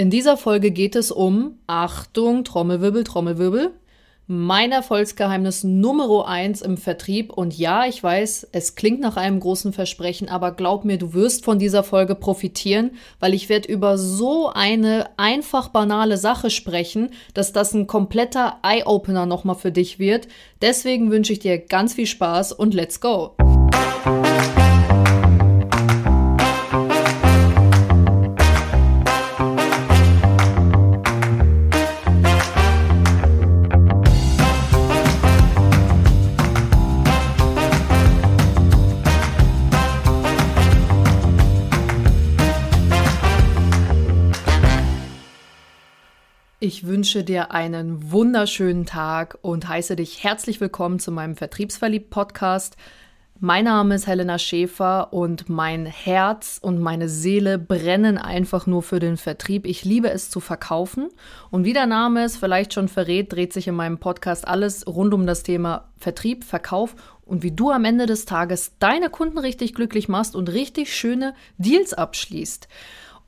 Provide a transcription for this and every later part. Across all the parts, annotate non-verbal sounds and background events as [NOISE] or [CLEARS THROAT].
In dieser Folge geht es um, Achtung, Trommelwirbel, Trommelwirbel, mein Erfolgsgeheimnis Nummer eins im Vertrieb. Und ja, ich weiß, es klingt nach einem großen Versprechen, aber glaub mir, du wirst von dieser Folge profitieren, weil ich werde über so eine einfach banale Sache sprechen, dass das ein kompletter Eye-Opener nochmal für dich wird. Deswegen wünsche ich dir ganz viel Spaß und let's go! Ich wünsche dir einen wunderschönen Tag und heiße dich herzlich willkommen zu meinem Vertriebsverliebt-Podcast. Mein Name ist Helena Schäfer und mein Herz und meine Seele brennen einfach nur für den Vertrieb. Ich liebe es zu verkaufen. Und wie der Name es vielleicht schon verrät, dreht sich in meinem Podcast alles rund um das Thema Vertrieb, Verkauf und wie du am Ende des Tages deine Kunden richtig glücklich machst und richtig schöne Deals abschließt.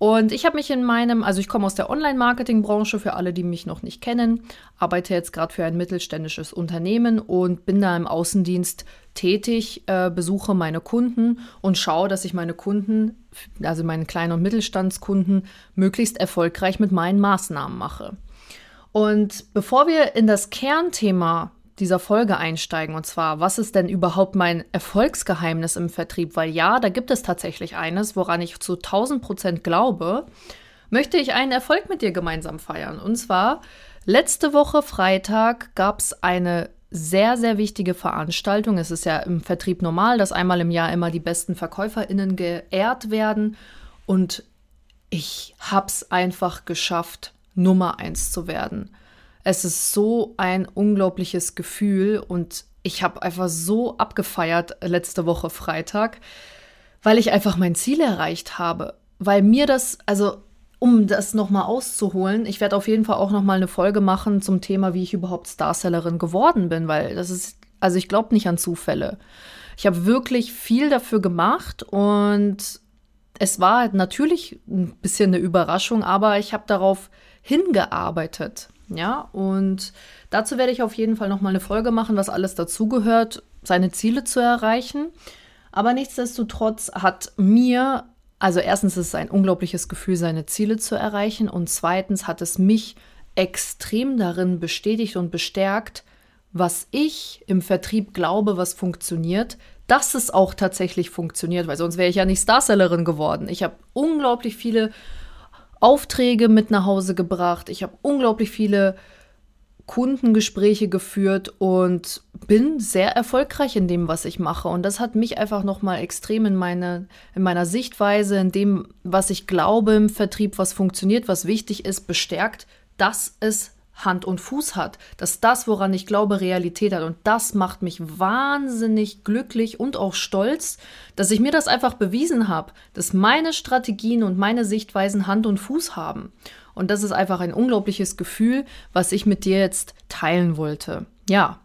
Und ich habe mich in meinem, also ich komme aus der Online-Marketing-Branche, für alle, die mich noch nicht kennen, arbeite jetzt gerade für ein mittelständisches Unternehmen und bin da im Außendienst tätig, äh, besuche meine Kunden und schaue, dass ich meine Kunden, also meine kleinen und Mittelstandskunden, möglichst erfolgreich mit meinen Maßnahmen mache. Und bevor wir in das Kernthema dieser Folge einsteigen. Und zwar, was ist denn überhaupt mein Erfolgsgeheimnis im Vertrieb? Weil ja, da gibt es tatsächlich eines, woran ich zu 1000 Prozent glaube, möchte ich einen Erfolg mit dir gemeinsam feiern. Und zwar, letzte Woche Freitag gab es eine sehr, sehr wichtige Veranstaltung. Es ist ja im Vertrieb normal, dass einmal im Jahr immer die besten VerkäuferInnen geehrt werden. Und ich habe es einfach geschafft, Nummer eins zu werden. Es ist so ein unglaubliches Gefühl und ich habe einfach so abgefeiert letzte Woche Freitag, weil ich einfach mein Ziel erreicht habe. Weil mir das, also um das nochmal auszuholen, ich werde auf jeden Fall auch nochmal eine Folge machen zum Thema, wie ich überhaupt Starsellerin geworden bin, weil das ist, also ich glaube nicht an Zufälle. Ich habe wirklich viel dafür gemacht und es war natürlich ein bisschen eine Überraschung, aber ich habe darauf hingearbeitet. Ja, und dazu werde ich auf jeden Fall nochmal eine Folge machen, was alles dazugehört, seine Ziele zu erreichen. Aber nichtsdestotrotz hat mir, also erstens ist es ein unglaubliches Gefühl, seine Ziele zu erreichen. Und zweitens hat es mich extrem darin bestätigt und bestärkt, was ich im Vertrieb glaube, was funktioniert, dass es auch tatsächlich funktioniert, weil sonst wäre ich ja nicht Starsellerin geworden. Ich habe unglaublich viele Aufträge mit nach Hause gebracht. Ich habe unglaublich viele Kundengespräche geführt und bin sehr erfolgreich in dem, was ich mache. Und das hat mich einfach nochmal extrem in, meine, in meiner Sichtweise, in dem, was ich glaube im Vertrieb, was funktioniert, was wichtig ist, bestärkt, dass es Hand und Fuß hat, dass das, woran ich glaube, Realität hat. Und das macht mich wahnsinnig glücklich und auch stolz, dass ich mir das einfach bewiesen habe, dass meine Strategien und meine Sichtweisen Hand und Fuß haben. Und das ist einfach ein unglaubliches Gefühl, was ich mit dir jetzt teilen wollte. Ja.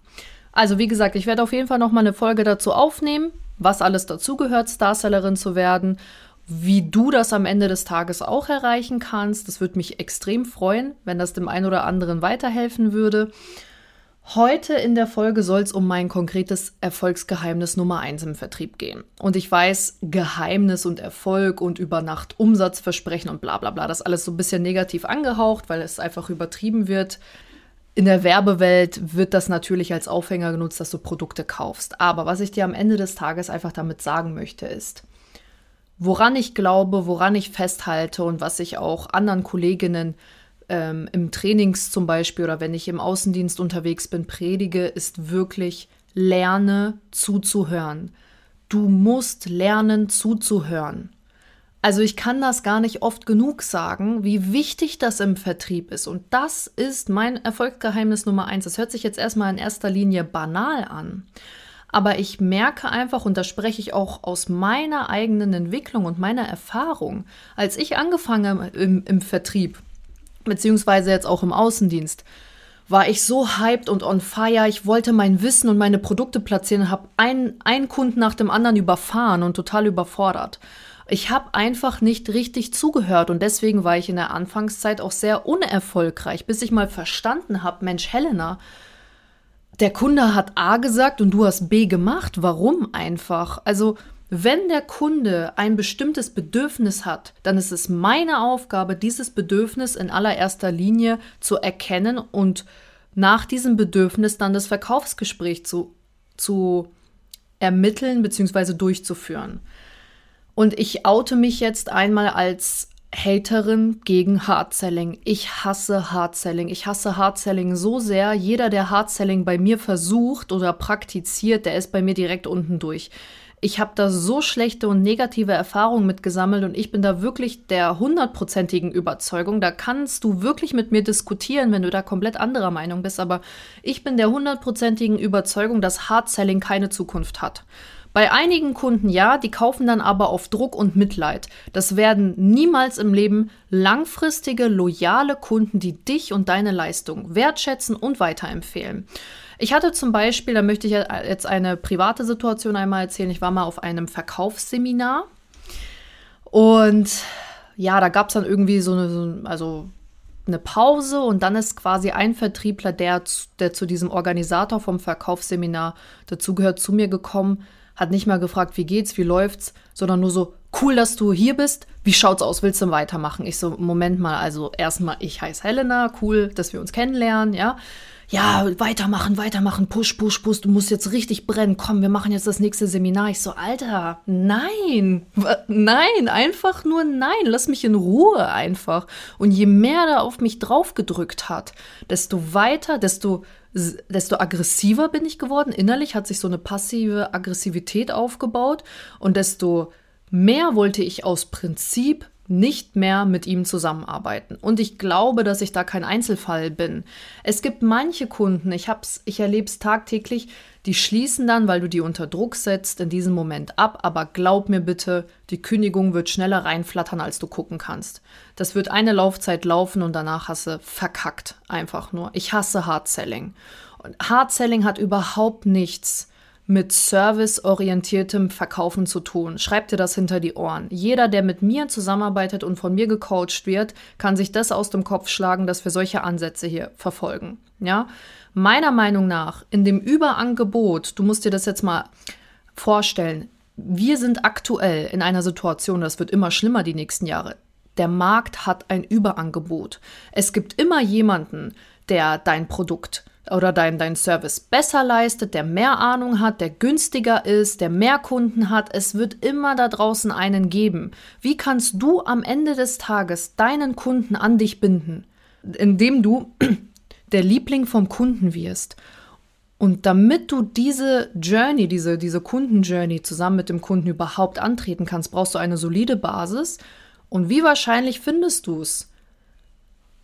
Also wie gesagt, ich werde auf jeden Fall noch mal eine Folge dazu aufnehmen, was alles dazugehört, Starsellerin zu werden wie du das am Ende des Tages auch erreichen kannst. Das würde mich extrem freuen, wenn das dem einen oder anderen weiterhelfen würde. Heute in der Folge soll es um mein konkretes Erfolgsgeheimnis Nummer eins im Vertrieb gehen. Und ich weiß, Geheimnis und Erfolg und über Nacht Umsatzversprechen und bla bla bla, das alles so ein bisschen negativ angehaucht, weil es einfach übertrieben wird. In der Werbewelt wird das natürlich als Aufhänger genutzt, dass du Produkte kaufst. Aber was ich dir am Ende des Tages einfach damit sagen möchte, ist, woran ich glaube, woran ich festhalte und was ich auch anderen Kolleginnen ähm, im Trainings zum Beispiel oder wenn ich im Außendienst unterwegs bin, predige, ist wirklich lerne zuzuhören. Du musst lernen zuzuhören. Also ich kann das gar nicht oft genug sagen, wie wichtig das im Vertrieb ist. Und das ist mein Erfolgsgeheimnis Nummer eins. Das hört sich jetzt erstmal in erster Linie banal an. Aber ich merke einfach, und da spreche ich auch aus meiner eigenen Entwicklung und meiner Erfahrung, als ich angefangen habe im, im Vertrieb, beziehungsweise jetzt auch im Außendienst, war ich so hyped und on fire. Ich wollte mein Wissen und meine Produkte platzieren, habe einen, einen Kunden nach dem anderen überfahren und total überfordert. Ich habe einfach nicht richtig zugehört und deswegen war ich in der Anfangszeit auch sehr unerfolgreich, bis ich mal verstanden habe, Mensch, Helena, der Kunde hat A gesagt und du hast B gemacht. Warum einfach? Also, wenn der Kunde ein bestimmtes Bedürfnis hat, dann ist es meine Aufgabe, dieses Bedürfnis in allererster Linie zu erkennen und nach diesem Bedürfnis dann das Verkaufsgespräch zu, zu ermitteln bzw. durchzuführen. Und ich oute mich jetzt einmal als Haterin gegen Hardselling. Ich hasse Hardselling. Ich hasse Hardselling so sehr. Jeder, der Hardselling bei mir versucht oder praktiziert, der ist bei mir direkt unten durch. Ich habe da so schlechte und negative Erfahrungen mitgesammelt und ich bin da wirklich der hundertprozentigen Überzeugung. Da kannst du wirklich mit mir diskutieren, wenn du da komplett anderer Meinung bist. Aber ich bin der hundertprozentigen Überzeugung, dass Hardselling keine Zukunft hat. Bei einigen Kunden ja, die kaufen dann aber auf Druck und Mitleid. Das werden niemals im Leben langfristige, loyale Kunden, die dich und deine Leistung wertschätzen und weiterempfehlen. Ich hatte zum Beispiel, da möchte ich jetzt eine private Situation einmal erzählen. Ich war mal auf einem Verkaufsseminar und ja, da gab es dann irgendwie so eine, so, also eine Pause und dann ist quasi ein Vertriebler, der, der zu diesem Organisator vom Verkaufsseminar dazugehört, zu mir gekommen hat nicht mal gefragt, wie geht's, wie läuft's, sondern nur so, cool, dass du hier bist. Wie schaut's aus? Willst du weitermachen? Ich so, Moment mal, also erstmal, ich heiße Helena, cool, dass wir uns kennenlernen, ja. Ja, weitermachen, weitermachen, push, push, push, du musst jetzt richtig brennen. Komm, wir machen jetzt das nächste Seminar. Ich so, Alter, nein, nein, einfach nur nein, lass mich in Ruhe einfach. Und je mehr er auf mich draufgedrückt hat, desto weiter, desto desto aggressiver bin ich geworden. Innerlich hat sich so eine passive Aggressivität aufgebaut und desto mehr wollte ich aus Prinzip nicht mehr mit ihm zusammenarbeiten. Und ich glaube, dass ich da kein Einzelfall bin. Es gibt manche Kunden, ich, ich erlebe es tagtäglich, die schließen dann, weil du die unter Druck setzt, in diesem Moment ab. Aber glaub mir bitte, die Kündigung wird schneller reinflattern, als du gucken kannst. Das wird eine Laufzeit laufen und danach hast du verkackt. Einfach nur. Ich hasse Hard Selling. Und Hard Selling hat überhaupt nichts mit serviceorientiertem Verkaufen zu tun. Schreib dir das hinter die Ohren. Jeder, der mit mir zusammenarbeitet und von mir gecoacht wird, kann sich das aus dem Kopf schlagen, dass wir solche Ansätze hier verfolgen. Ja? Meiner Meinung nach, in dem Überangebot, du musst dir das jetzt mal vorstellen, wir sind aktuell in einer Situation, das wird immer schlimmer die nächsten Jahre. Der Markt hat ein Überangebot. Es gibt immer jemanden, der dein Produkt oder dein, dein Service besser leistet, der mehr Ahnung hat, der günstiger ist, der mehr Kunden hat. Es wird immer da draußen einen geben. Wie kannst du am Ende des Tages deinen Kunden an dich binden? Indem du [CLEARS THROAT] der Liebling vom Kunden wirst. Und damit du diese Journey, diese, diese Kundenjourney zusammen mit dem Kunden überhaupt antreten kannst, brauchst du eine solide Basis. Und wie wahrscheinlich findest du es?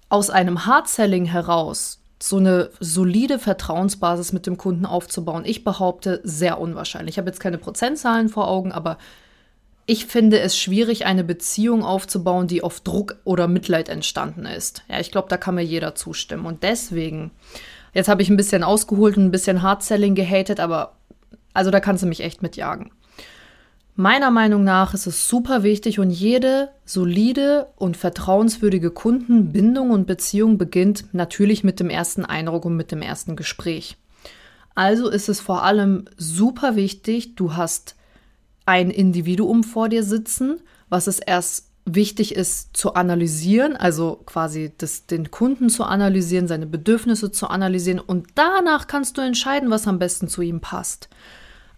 Aus einem Hard-Selling heraus so eine solide Vertrauensbasis mit dem Kunden aufzubauen. Ich behaupte, sehr unwahrscheinlich. Ich habe jetzt keine Prozentzahlen vor Augen, aber ich finde es schwierig, eine Beziehung aufzubauen, die auf Druck oder Mitleid entstanden ist. Ja, ich glaube, da kann mir jeder zustimmen. Und deswegen, jetzt habe ich ein bisschen ausgeholt und ein bisschen Hardselling gehatet, aber also da kannst du mich echt mitjagen. Meiner Meinung nach ist es super wichtig und jede solide und vertrauenswürdige Kundenbindung und Beziehung beginnt natürlich mit dem ersten Eindruck und mit dem ersten Gespräch. Also ist es vor allem super wichtig, du hast ein Individuum vor dir sitzen, was es erst wichtig ist zu analysieren, also quasi das, den Kunden zu analysieren, seine Bedürfnisse zu analysieren und danach kannst du entscheiden, was am besten zu ihm passt.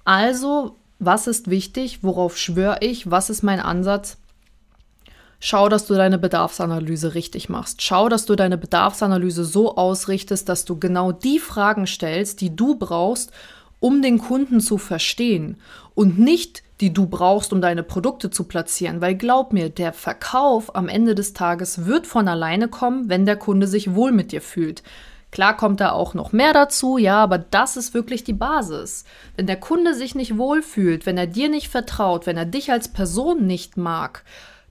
Also was ist wichtig, worauf schwöre ich, was ist mein Ansatz. Schau, dass du deine Bedarfsanalyse richtig machst. Schau, dass du deine Bedarfsanalyse so ausrichtest, dass du genau die Fragen stellst, die du brauchst, um den Kunden zu verstehen und nicht die du brauchst, um deine Produkte zu platzieren. Weil glaub mir, der Verkauf am Ende des Tages wird von alleine kommen, wenn der Kunde sich wohl mit dir fühlt. Klar kommt da auch noch mehr dazu, ja, aber das ist wirklich die Basis. Wenn der Kunde sich nicht wohlfühlt, wenn er dir nicht vertraut, wenn er dich als Person nicht mag,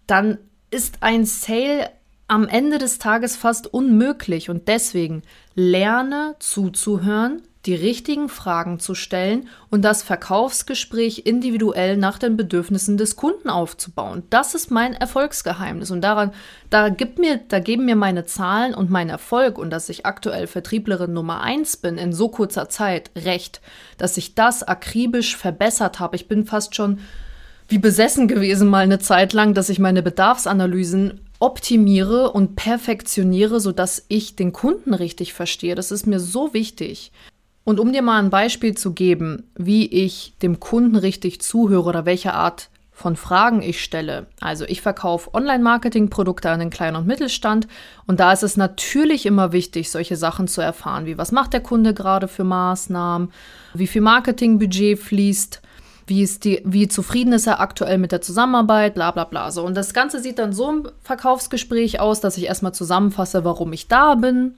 dann ist ein Sale am Ende des Tages fast unmöglich und deswegen lerne zuzuhören, die richtigen Fragen zu stellen und das Verkaufsgespräch individuell nach den Bedürfnissen des Kunden aufzubauen. Das ist mein Erfolgsgeheimnis und daran da gibt mir da geben mir meine Zahlen und mein Erfolg und dass ich aktuell Vertrieblerin Nummer eins bin in so kurzer Zeit recht, dass ich das akribisch verbessert habe. Ich bin fast schon wie besessen gewesen mal eine Zeit lang, dass ich meine Bedarfsanalysen optimiere und perfektioniere, sodass ich den Kunden richtig verstehe. Das ist mir so wichtig. Und um dir mal ein Beispiel zu geben, wie ich dem Kunden richtig zuhöre oder welche Art von Fragen ich stelle. Also ich verkaufe Online-Marketing-Produkte an den Kleinen- und Mittelstand und da ist es natürlich immer wichtig, solche Sachen zu erfahren, wie was macht der Kunde gerade für Maßnahmen, wie viel Marketingbudget fließt, wie, ist die, wie zufrieden ist er aktuell mit der Zusammenarbeit, bla bla bla. So. Und das Ganze sieht dann so im Verkaufsgespräch aus, dass ich erstmal zusammenfasse, warum ich da bin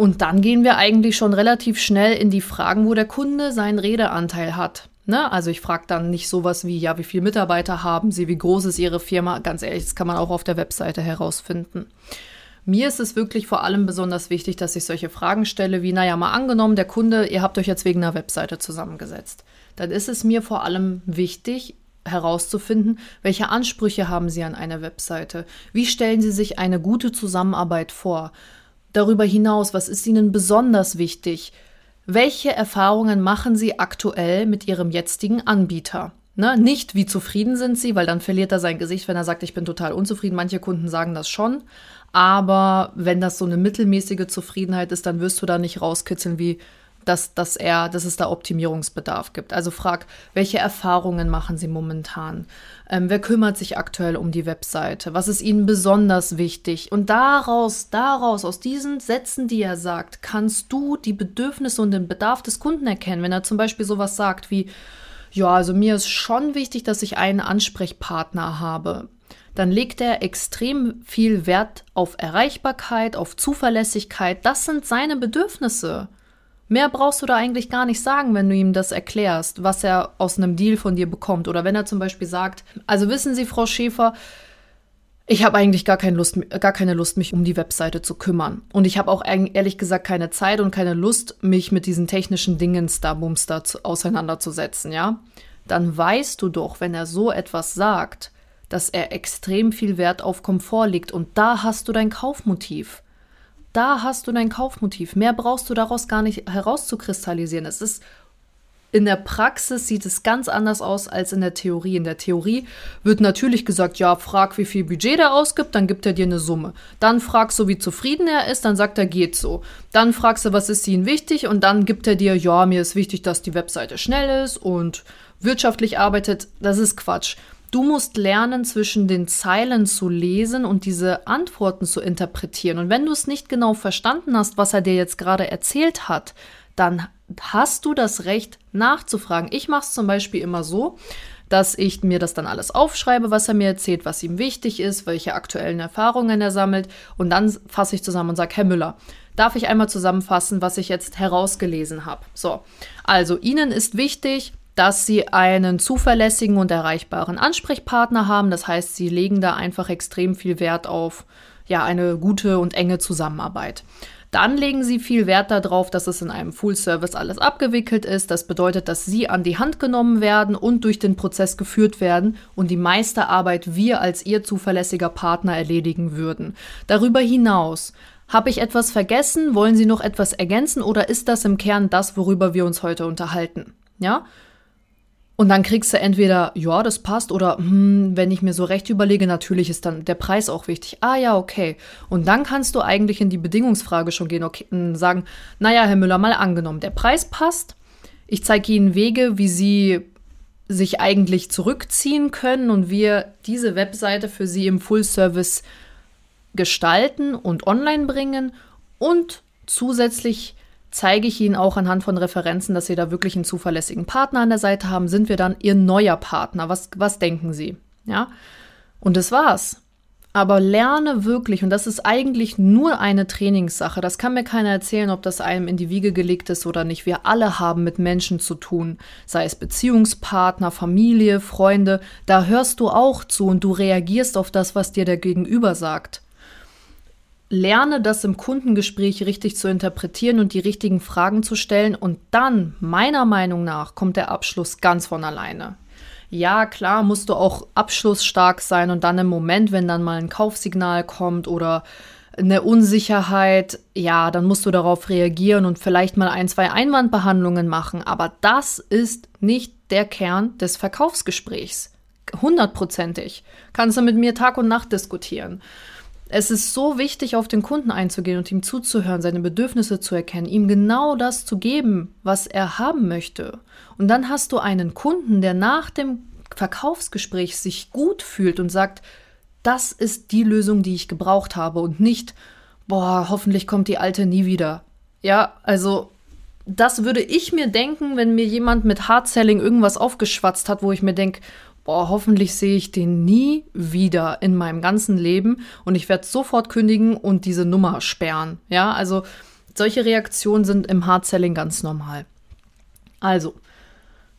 und dann gehen wir eigentlich schon relativ schnell in die Fragen, wo der Kunde seinen Redeanteil hat. Ne? Also ich frage dann nicht sowas wie, ja, wie viele Mitarbeiter haben Sie, wie groß ist Ihre Firma? Ganz ehrlich, das kann man auch auf der Webseite herausfinden. Mir ist es wirklich vor allem besonders wichtig, dass ich solche Fragen stelle wie, naja, mal angenommen, der Kunde, ihr habt euch jetzt wegen einer Webseite zusammengesetzt. Dann ist es mir vor allem wichtig, herauszufinden, welche Ansprüche haben Sie an eine Webseite? Wie stellen Sie sich eine gute Zusammenarbeit vor? Darüber hinaus, was ist Ihnen besonders wichtig? Welche Erfahrungen machen Sie aktuell mit Ihrem jetzigen Anbieter? Ne? Nicht, wie zufrieden sind Sie, weil dann verliert er sein Gesicht, wenn er sagt, ich bin total unzufrieden. Manche Kunden sagen das schon. Aber wenn das so eine mittelmäßige Zufriedenheit ist, dann wirst du da nicht rauskitzeln, wie dass, dass, er, dass es da Optimierungsbedarf gibt. Also frag, welche Erfahrungen machen Sie momentan? Ähm, wer kümmert sich aktuell um die Webseite? Was ist Ihnen besonders wichtig? Und daraus, daraus, aus diesen Sätzen, die er sagt, kannst du die Bedürfnisse und den Bedarf des Kunden erkennen. Wenn er zum Beispiel sowas sagt wie, ja, also mir ist schon wichtig, dass ich einen Ansprechpartner habe dann legt er extrem viel Wert auf Erreichbarkeit, auf Zuverlässigkeit. Das sind seine Bedürfnisse. Mehr brauchst du da eigentlich gar nicht sagen, wenn du ihm das erklärst, was er aus einem Deal von dir bekommt. Oder wenn er zum Beispiel sagt, also wissen Sie, Frau Schäfer, ich habe eigentlich gar keine, Lust, gar keine Lust, mich um die Webseite zu kümmern. Und ich habe auch ehrlich gesagt keine Zeit und keine Lust, mich mit diesen technischen Dingen da auseinanderzusetzen, ja? Dann weißt du doch, wenn er so etwas sagt, dass er extrem viel Wert auf Komfort legt und da hast du dein Kaufmotiv. Da hast du dein Kaufmotiv. Mehr brauchst du daraus gar nicht herauszukristallisieren. Es ist in der Praxis sieht es ganz anders aus als in der Theorie. In der Theorie wird natürlich gesagt, ja, frag, wie viel Budget der ausgibt, dann gibt er dir eine Summe. Dann fragst du, wie zufrieden er ist, dann sagt er, geht so. Dann fragst du, was ist ihnen wichtig und dann gibt er dir, ja, mir ist wichtig, dass die Webseite schnell ist und wirtschaftlich arbeitet. Das ist Quatsch. Du musst lernen, zwischen den Zeilen zu lesen und diese Antworten zu interpretieren. Und wenn du es nicht genau verstanden hast, was er dir jetzt gerade erzählt hat, dann hast du das Recht nachzufragen. Ich mache es zum Beispiel immer so, dass ich mir das dann alles aufschreibe, was er mir erzählt, was ihm wichtig ist, welche aktuellen Erfahrungen er sammelt. Und dann fasse ich zusammen und sage, Herr Müller, darf ich einmal zusammenfassen, was ich jetzt herausgelesen habe? So, also Ihnen ist wichtig, dass sie einen zuverlässigen und erreichbaren Ansprechpartner haben. Das heißt, sie legen da einfach extrem viel Wert auf ja, eine gute und enge Zusammenarbeit. Dann legen sie viel Wert darauf, dass es in einem Full Service alles abgewickelt ist. Das bedeutet, dass sie an die Hand genommen werden und durch den Prozess geführt werden und die meiste Arbeit wir als ihr zuverlässiger Partner erledigen würden. Darüber hinaus habe ich etwas vergessen? Wollen Sie noch etwas ergänzen oder ist das im Kern das, worüber wir uns heute unterhalten? Ja? Und dann kriegst du entweder, ja, das passt, oder hm, wenn ich mir so recht überlege, natürlich ist dann der Preis auch wichtig. Ah ja, okay. Und dann kannst du eigentlich in die Bedingungsfrage schon gehen okay, und sagen, naja, Herr Müller, mal angenommen, der Preis passt. Ich zeige Ihnen Wege, wie Sie sich eigentlich zurückziehen können und wir diese Webseite für Sie im Full-Service gestalten und online bringen und zusätzlich zeige ich Ihnen auch anhand von Referenzen, dass Sie da wirklich einen zuverlässigen Partner an der Seite haben, sind wir dann Ihr neuer Partner. Was, was denken Sie? Ja? Und das war's. Aber lerne wirklich, und das ist eigentlich nur eine Trainingssache. Das kann mir keiner erzählen, ob das einem in die Wiege gelegt ist oder nicht. Wir alle haben mit Menschen zu tun, sei es Beziehungspartner, Familie, Freunde. Da hörst du auch zu und du reagierst auf das, was dir der Gegenüber sagt. Lerne das im Kundengespräch richtig zu interpretieren und die richtigen Fragen zu stellen und dann, meiner Meinung nach, kommt der Abschluss ganz von alleine. Ja, klar, musst du auch abschlussstark sein und dann im Moment, wenn dann mal ein Kaufsignal kommt oder eine Unsicherheit, ja, dann musst du darauf reagieren und vielleicht mal ein, zwei Einwandbehandlungen machen. Aber das ist nicht der Kern des Verkaufsgesprächs. Hundertprozentig. Kannst du mit mir Tag und Nacht diskutieren. Es ist so wichtig, auf den Kunden einzugehen und ihm zuzuhören, seine Bedürfnisse zu erkennen, ihm genau das zu geben, was er haben möchte. Und dann hast du einen Kunden, der nach dem Verkaufsgespräch sich gut fühlt und sagt, das ist die Lösung, die ich gebraucht habe und nicht, boah, hoffentlich kommt die alte nie wieder. Ja, also das würde ich mir denken, wenn mir jemand mit Hard-Selling irgendwas aufgeschwatzt hat, wo ich mir denke, boah, hoffentlich sehe ich den nie wieder in meinem ganzen Leben und ich werde sofort kündigen und diese Nummer sperren. Ja, also solche Reaktionen sind im Hard-Selling ganz normal. Also,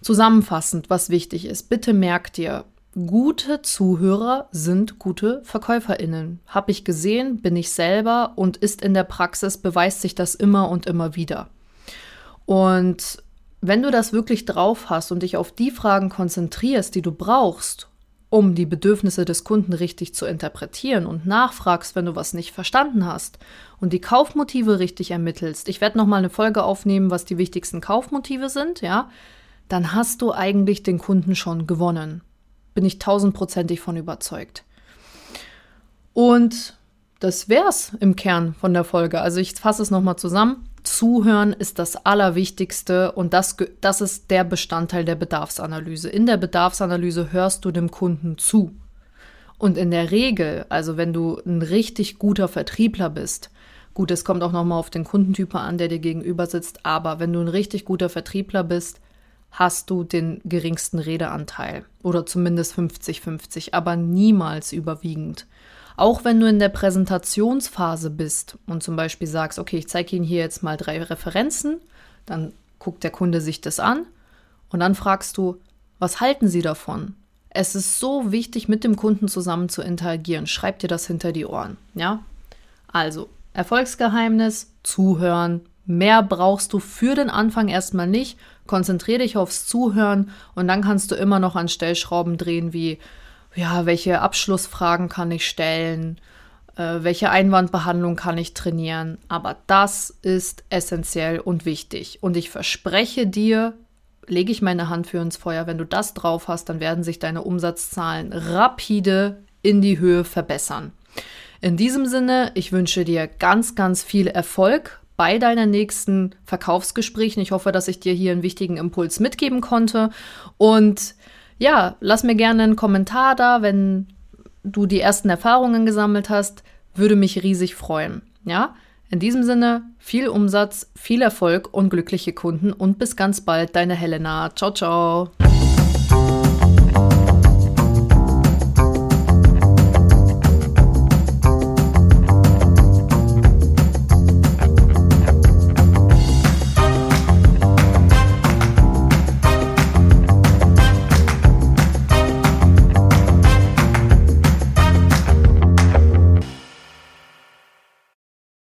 zusammenfassend, was wichtig ist, bitte merkt dir, gute Zuhörer sind gute VerkäuferInnen. Habe ich gesehen, bin ich selber und ist in der Praxis, beweist sich das immer und immer wieder. Und wenn du das wirklich drauf hast und dich auf die Fragen konzentrierst, die du brauchst, um die Bedürfnisse des Kunden richtig zu interpretieren und nachfragst, wenn du was nicht verstanden hast und die Kaufmotive richtig ermittelst. Ich werde noch mal eine Folge aufnehmen, was die wichtigsten Kaufmotive sind, ja? Dann hast du eigentlich den Kunden schon gewonnen. Bin ich tausendprozentig von überzeugt. Und das wär's im Kern von der Folge. Also ich fasse es noch mal zusammen. Zuhören ist das Allerwichtigste und das, das ist der Bestandteil der Bedarfsanalyse. In der Bedarfsanalyse hörst du dem Kunden zu. Und in der Regel, also wenn du ein richtig guter Vertriebler bist, gut, es kommt auch nochmal auf den Kundentyp an, der dir gegenüber sitzt, aber wenn du ein richtig guter Vertriebler bist, hast du den geringsten Redeanteil oder zumindest 50-50, aber niemals überwiegend. Auch wenn du in der Präsentationsphase bist und zum Beispiel sagst, okay, ich zeige Ihnen hier jetzt mal drei Referenzen, dann guckt der Kunde sich das an und dann fragst du, was halten Sie davon? Es ist so wichtig, mit dem Kunden zusammen zu interagieren. Schreib dir das hinter die Ohren, ja? Also, Erfolgsgeheimnis, zuhören. Mehr brauchst du für den Anfang erstmal nicht. Konzentriere dich aufs Zuhören und dann kannst du immer noch an Stellschrauben drehen wie ja, welche Abschlussfragen kann ich stellen, äh, welche Einwandbehandlung kann ich trainieren. Aber das ist essentiell und wichtig. Und ich verspreche dir, lege ich meine Hand für ins Feuer, wenn du das drauf hast, dann werden sich deine Umsatzzahlen rapide in die Höhe verbessern. In diesem Sinne, ich wünsche dir ganz, ganz viel Erfolg bei deinen nächsten Verkaufsgesprächen. Ich hoffe, dass ich dir hier einen wichtigen Impuls mitgeben konnte. Und ja, lass mir gerne einen Kommentar da, wenn du die ersten Erfahrungen gesammelt hast. Würde mich riesig freuen. Ja, in diesem Sinne, viel Umsatz, viel Erfolg und glückliche Kunden und bis ganz bald, deine Helena. Ciao, ciao.